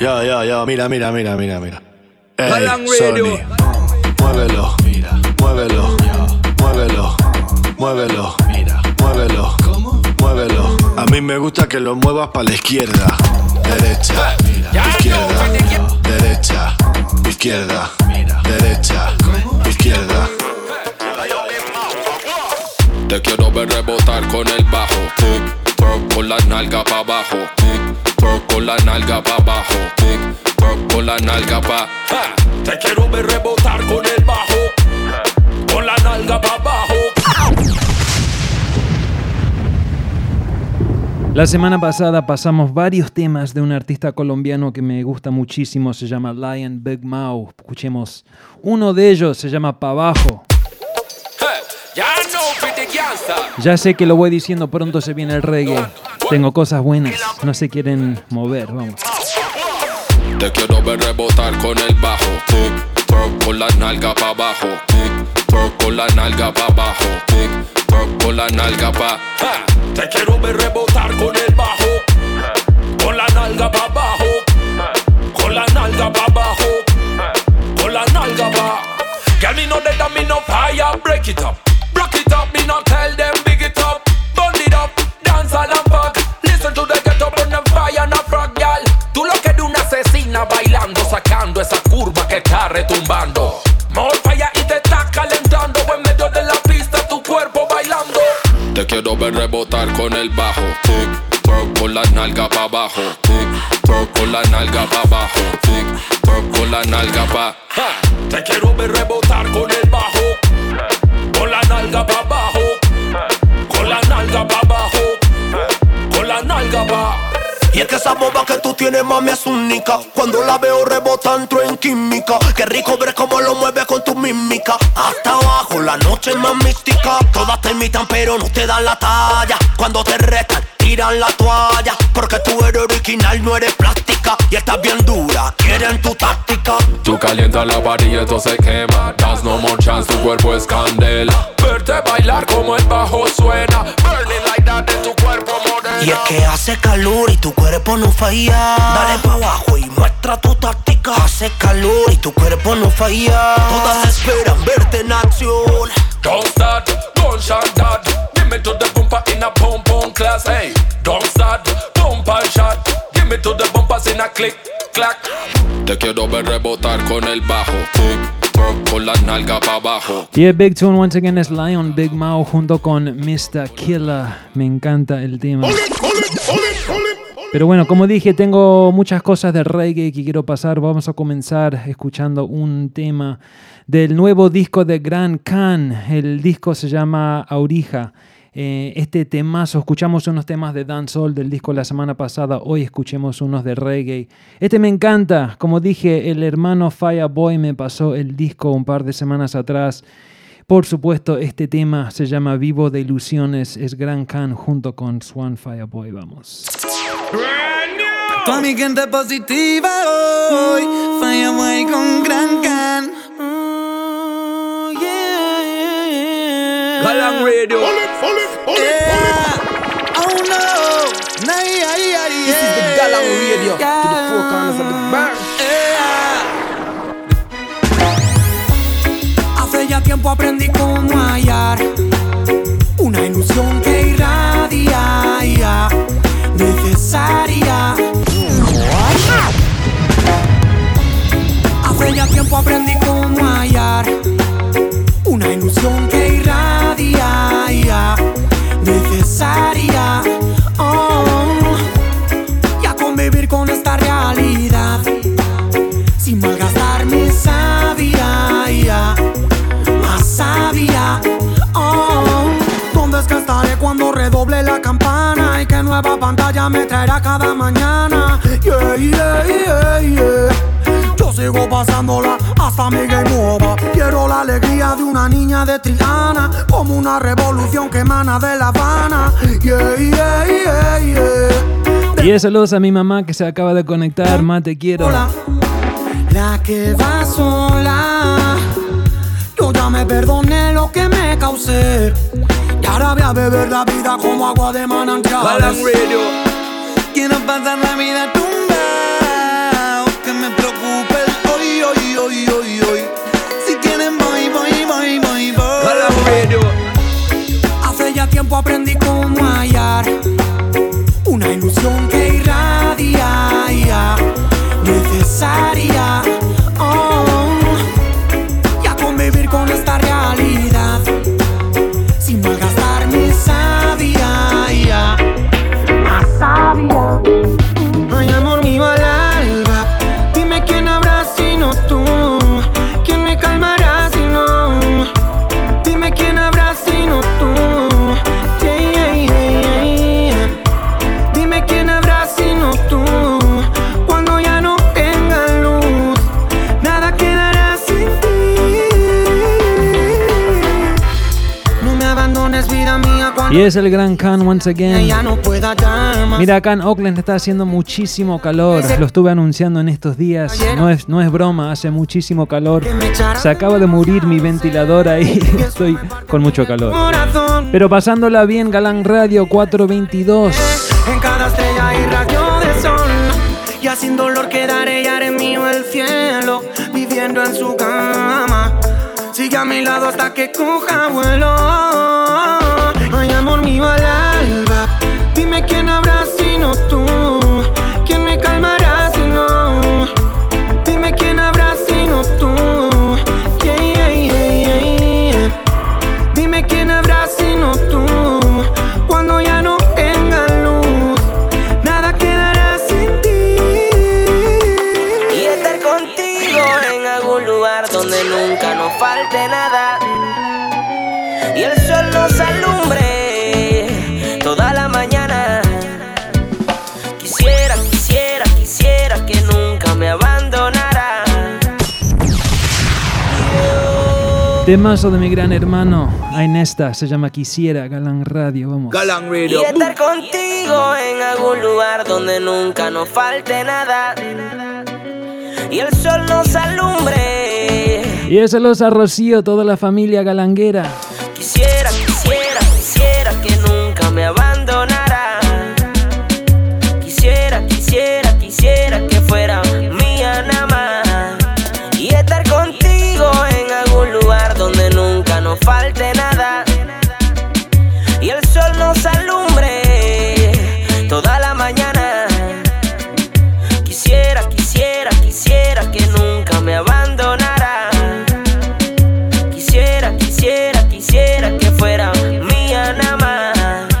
Ya, ya, ya, mira, mira, mira, mira, mira. Ey. Sony, muévelo, mira, muévelo, muévelo, muévelo, mira, muévelo, ¿cómo? Muévelo. A mí me gusta que lo muevas para la izquierda, derecha, izquierda, derecha, izquierda, derecha, izquierda. Te quiero ver rebotar con el bajo, con la nalga pa' abajo, con la nalga pa' abajo, con la nalga pa' Te quiero ver rebotar con el bajo, con la nalga pa' abajo. La semana pasada pasamos varios temas de un artista colombiano que me gusta muchísimo, se llama Lion Big Mau. Escuchemos uno de ellos, se llama Pa' Abajo. Ya sé que lo voy diciendo, pronto se viene el reggae. Tengo cosas buenas, no se quieren mover, vamos. Te quiero ver rebotar con el bajo, tic, con la nalga pa' abajo, tic, con la nalga pa' abajo, tic, con la nalga pa' Te quiero ver rebotar con el bajo, con la nalga pa' abajo, con la nalga pa' abajo, con la nalga pa'. Girl, me know that me no fire, break it up, break it up, me no tell them big it up, burn it up, dance all and fuck. Listen to the get up on the fire, no frog, girl. Tú lo que de una asesina bailando, sacando esa curva que está retumbando. Quiero ver rebotar con el bajo, tic, toc, con la nalga pa' abajo, tic, toc, con la nalga pa' abajo, tic, toc, con la nalga pa' Ja, Te quiero ver rebotar con el Y es que esa boba que tú tienes, mami, es única. Cuando la veo rebota, entro en química. Qué rico ver cómo lo mueves con tu mímica. Hasta abajo, la noche es más mística. Todas te imitan, pero no te dan la talla. Cuando te retan, tiran la toalla. Porque tú eres original, no eres plástica. Y estás bien dura, quieren tu táctica. Tú calientas la varilla, esto se quema. Das no more chance, tu cuerpo es candela. Verte bailar como el bajo suena. Burning like that en tu. Y es que hace calor y tu cuerpo no falla. Dale pa' abajo y muestra tu táctica. Hace calor y tu cuerpo no falla. Todas esperan verte en acción. Don't start, don't shot that. Give me to the bumper in a pom pom class. Hey, don't start, pump and shot. Give me to the bumpers in a click, clack. Te quiero ver rebotar con el bajo, con la nalga pa' abajo. Yeah, Big Tune once again es Lion Big Mau junto con Mr. Killer. Me encanta el tema. Pero bueno, como dije, tengo muchas cosas de reggae que quiero pasar. Vamos a comenzar escuchando un tema del nuevo disco de Gran Khan. El disco se llama Aurija. Eh, este temazo, escuchamos unos temas de dancehall del disco la semana pasada, hoy escuchemos unos de reggae. Este me encanta, como dije, el hermano Fireboy me pasó el disco un par de semanas atrás. Por supuesto, este tema se llama Vivo de Ilusiones, es Gran Khan junto con Swan Fireboy, vamos. Toda mi gente positiva hoy, muy con gran can. Oh, yeah. Galang Radio. Yeah. Oh no, Nay, ay, ay, This is the yeah. Galang Radio to the Yeah. four corners of the bar. Hace ya tiempo aprendí cómo hallar una ilusión que irradia, necesaria. Hace ya tiempo aprendí cómo hallar una ilusión que irradia, Oh, y a convivir con esta realidad sin malgastar mi sabia, más sabia. Oh, ¿dónde es que estaré cuando redoble la campana y qué nueva pantalla me traerá cada mañana? Yeah, yeah, yeah. Sigo pasándola hasta mi game over. Quiero vida de una niña de Triana, como una revolución que emana de La Habana. Yeah, yeah, yeah, yeah. Y saludos a mi mamá que se acaba de conectar. Ma, te quiero. Hola. La que va sola. Yo ya me perdoné lo que me causé. Y ahora voy a beber la vida como agua de manantial. Galang Radio. Quiero pasar la vida tumbado, que me preocupe el hoy, hoy, hoy, hoy, hoy. Si quieren voy, voy, voy, voy, voy. Hace ya tiempo aprendí cómo hallar una ilusión que Y es el gran Khan once again. ya. Mira, acá en Oakland está haciendo muchísimo calor. Lo estuve anunciando en estos días. No es, no es broma, hace muchísimo calor. Se acaba de morir mi ventilador ahí. [LAUGHS] Estoy con mucho calor. Pero pasándola bien, Galán Radio 422. en cada estrella y rayo de sol. Ya sin dolor quedaré y haré mío el cielo, viviendo en su cama. Sigue a mi lado hasta que coja vuelo. Ay, amor mío al alba, dime quién habrá sino tú. ¿Quién me calmará si no? Dime quién habrá sino tú. Yeah, yeah, yeah. Dime quién habrá sino tú. Temazo de mi gran hermano Ainesta. Se llama Quisiera, Galán Radio. Vamos. Galang Y Radio. estar contigo en algún lugar donde nunca nos falte nada. Y el sol nos alumbre. Y es saludos a Rocío, toda la familia galanguera. Quisiera, quisiera, quisiera que nunca me abandonara. Quisiera, quisiera, quisiera que fuera falte nada. Y el sol nos alumbre toda la mañana. Quisiera, quisiera, quisiera que nunca me abandonara. Quisiera, quisiera, quisiera que fuera mía nada más.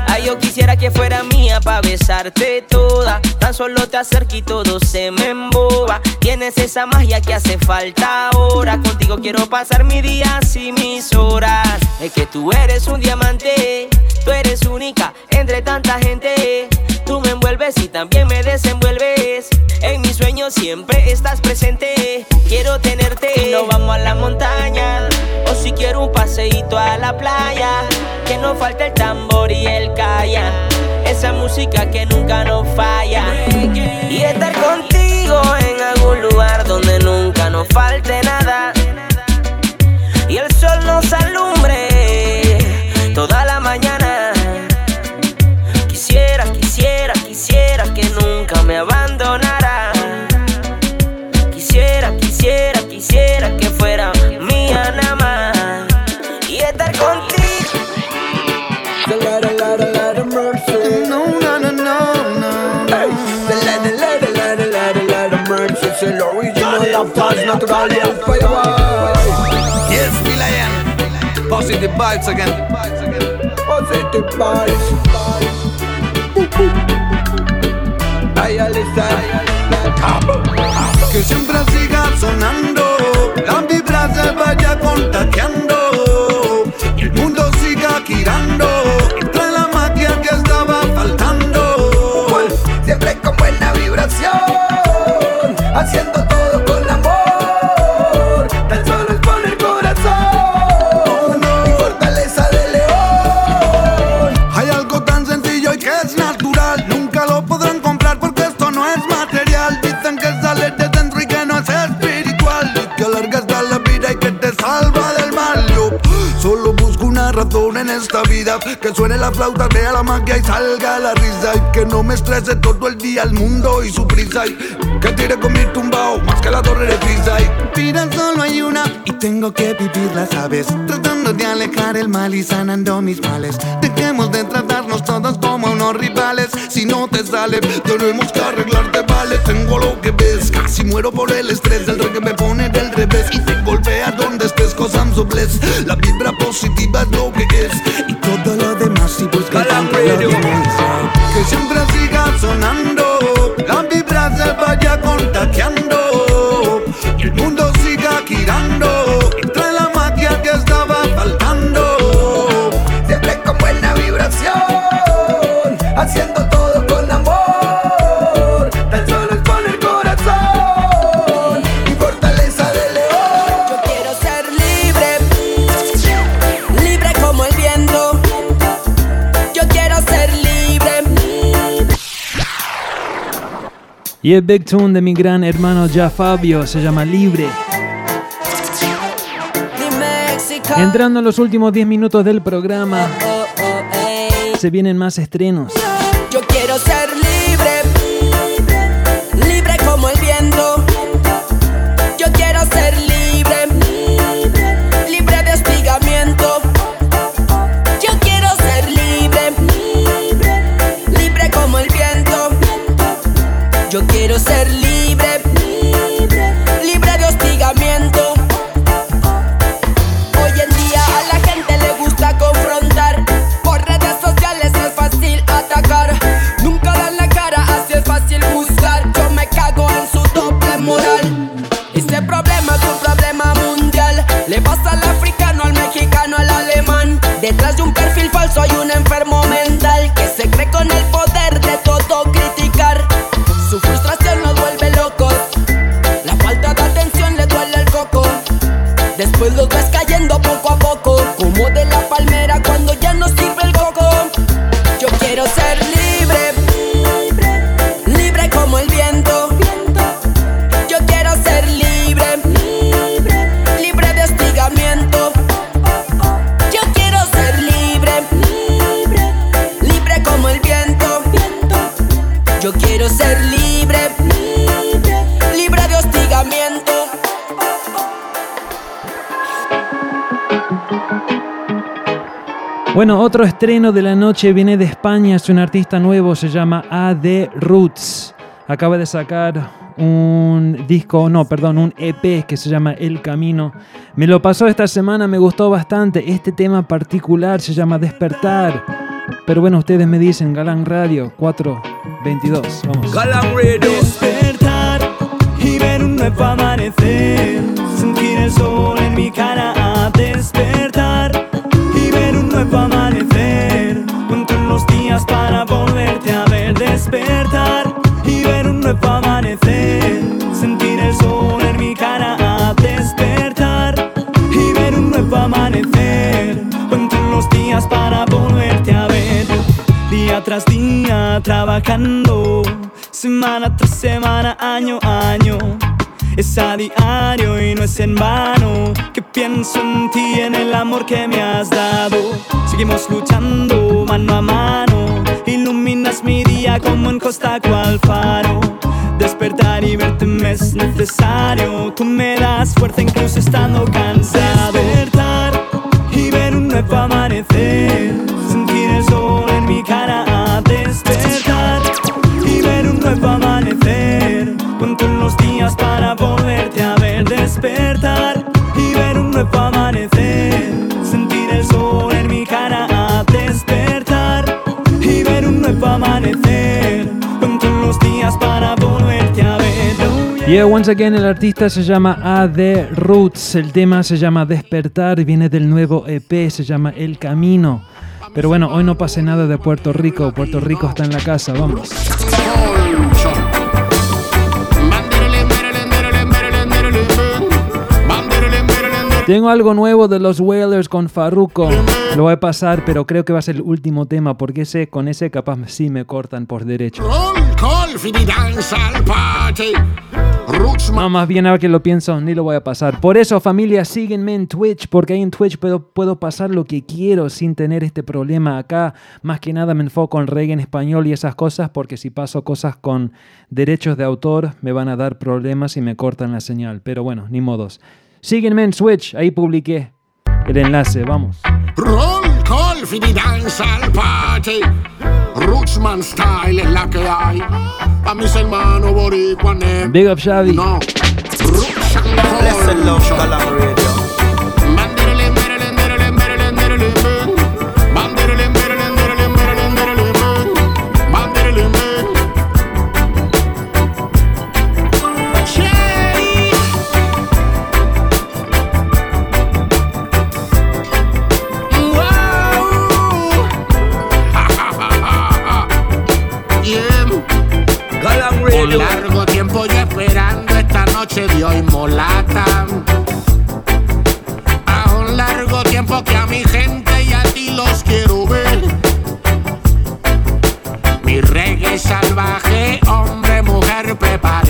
Ay, yo quisiera que fuera mía para besarte toda. Solo te acerco y todo se me emboba. Tienes esa magia que hace falta ahora. Contigo quiero pasar mis días y mis horas. Es que tú eres un diamante. Tú eres única entre tanta gente. Tú me envuelves y también me desenvuelves. En mis sueños siempre estás presente. Quiero tenerte y nos vamos a la montaña. O si quiero un paseíto a la playa. Que no falte el tambor y el calla. Esa música que nunca nos falla. Y estar contigo Yes. Positive vibes again. Positive vibes. Ay, Alisa. Que siempre siga sonando, la vibra se vaya contagiando, y el mundo siga girando, entre la magia que estaba faltando. Siempre con buena vibración. Haciendo esta vida. Que suene la flauta, vea la magia y salga la risa. Y que no me estrese todo el día el mundo y su prisa. Que tire con mi tumbao más que la torre de Pisa. Y Vida solo hay una y tengo que vivirla, ¿sabes? Tratando de alejar el mal y sanando mis males. Dejemos de tratarnos todos como unos rivales. Si no te sale, tenemos que arreglarte, vale. Tengo lo que ves, casi muero por el estrés. El rey que me pone del revés y te golpea donde estés, cause I'm so blessed. La vibra positiva es lo que es. y todo lo demás si buscas lo. Que Y el Big Tune de mi gran hermano Ya Fabio se llama Libre. Entrando en los últimos 10 minutos del programa, se vienen más estrenos. Bueno, otro estreno de la noche viene de España, es un artista nuevo, se llama AD Roots. Acaba de sacar un disco, no, perdón, un EP que se llama El Camino. Me lo pasó esta semana, me gustó bastante. Este tema particular se llama Despertar. Pero bueno, ustedes me dicen, Galán Radio 422. Vamos. Galang Radio. despertar y ver un nuevo amanecer, sentir el sol en mi cara, despertar tras día trabajando, semana tras semana, año a año. Es a diario y no es en vano que pienso en ti, en el amor que me has dado. Seguimos luchando mano a mano, iluminas mi día como en costa cual faro. Despertar y verte me es necesario, tú me das fuerza incluso estando cansado. Despertar y ver un nuevo amanecer, despertar y ver un nuevo amanecer, sentir el sol en mi cara, despertar y ver un nuevo amanecer. Cuento los días para volverte a ver. Yeah. Once again, el artista se llama AD Roots. El tema se llama Despertar viene del nuevo EP, se llama El Camino. Pero bueno, hoy no pase nada de Puerto Rico. Puerto Rico está en la casa, vamos. Tengo algo nuevo de los Wailers con Farruko. Lo voy a pasar, pero creo que va a ser el último tema porque ese, con ese capaz sí me cortan por derecho. No, más bien ahora que lo pienso, ni lo voy a pasar. Por eso, familia, síguenme en Twitch, porque ahí en Twitch puedo, puedo pasar lo que quiero sin tener este problema. Acá, más que nada, me enfoco en reggae en español y esas cosas, porque si paso cosas con derechos de autor, me van a dar problemas y me cortan la señal. Pero bueno, ni modos. Síguenme en Twitch, ahí publiqué el enlace, vamos. Roll call for the dancehall party. Rootsman style es la que hay. A mis hermanos boricua negro. Big up, Xavi. No. Roots noche de hoy molata. A un largo tiempo que a mi gente y a ti los quiero ver. Mi reggae salvaje, hombre, mujer, prepárense.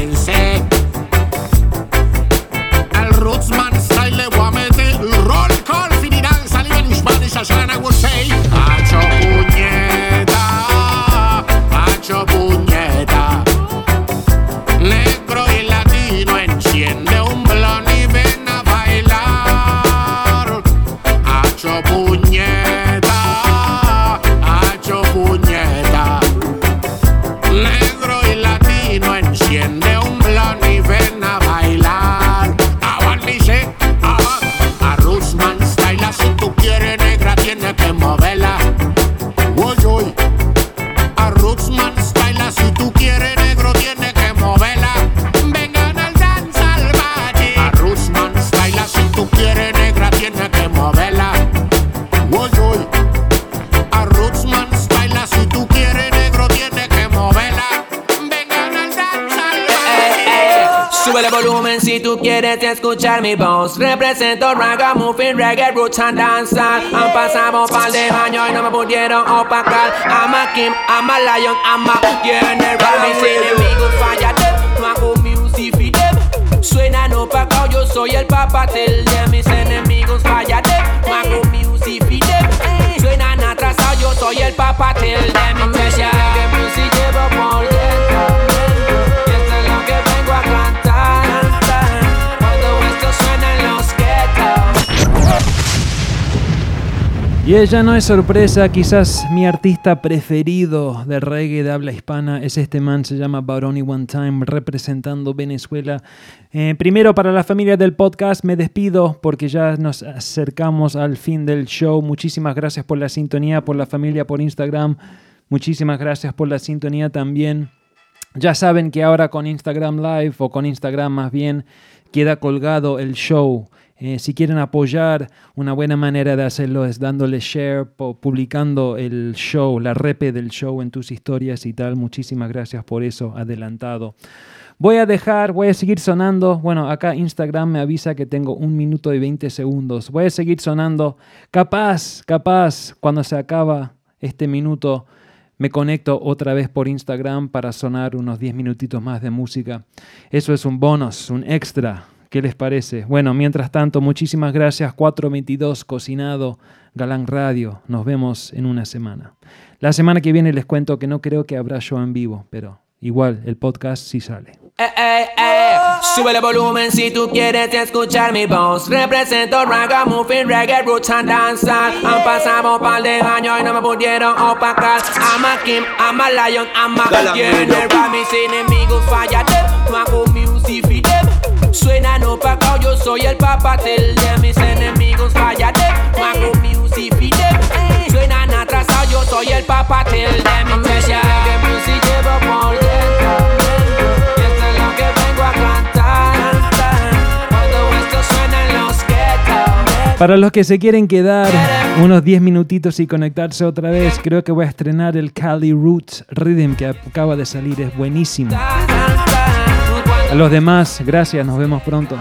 Quieres escuchar mi voz. Represento ragamuffin, reggae, roots and dancehall. Han pasado un par de años y no me pudieron opacar. I'm a Kim, I'm a Lion, I'm a General. Mis enemigos fallaron, no hago music for them. Suenan opacao, yo soy el papatel de mis enemigos fallaron, no hago music for them. Suenan atrasados, yo soy el papatel de mi iglesia. Que music llevo por dentro. Y esto es lo que vengo a cantar. Y ella no es sorpresa, quizás mi artista preferido de reggae de habla hispana es este man, se llama Baroni One Time, representando Venezuela. Eh, primero, para la familia del podcast, me despido porque ya nos acercamos al fin del show. Muchísimas gracias por la sintonía, por la familia por Instagram. Muchísimas gracias por la sintonía también. Ya saben que ahora con Instagram Live o con Instagram más bien queda colgado el show. Eh, si quieren apoyar, una buena manera de hacerlo es dándole share, pu- publicando el show, la repe del show en tus historias y tal. Muchísimas gracias por eso, adelantado. Voy a dejar, voy a seguir sonando. Bueno, acá Instagram me avisa que tengo un minuto y 20 segundos. Voy a seguir sonando. Capaz, capaz, cuando se acaba este minuto, me conecto otra vez por Instagram para sonar unos 10 minutitos más de música. Eso es un bonus, un extra. ¿Qué les parece? Bueno, mientras tanto, muchísimas gracias. 422 Cocinado, Galán Radio. Nos vemos en una semana. La semana que viene les cuento que no creo que habrá show en vivo, pero igual el podcast sí sale. Eh, eh, eh. Sube el volumen si tú quieres escuchar mi voz. Represento ragamuffin, reggae, roots and dancehall. Han pasado un par de años y no me pudieron opacar. I'm a Kim, I'm a Lion, I'm a General. Mis enemigos fallaron, no hago music. Suenan opacao, yo soy el papatel de mis enemigos no hago music for them. Suenan atrasados, yo soy el papatel de mi iglesia. Que music llevo por dentro. Y esto es lo que vengo a cantar. Cuando esto suena en los ghettos. Para los que se quieren quedar unos 10 minutitos y conectarse otra vez, creo que voy a estrenar el Cali Roots Rhythm que acaba de salir, es buenísimo. A los demás, gracias, nos vemos pronto.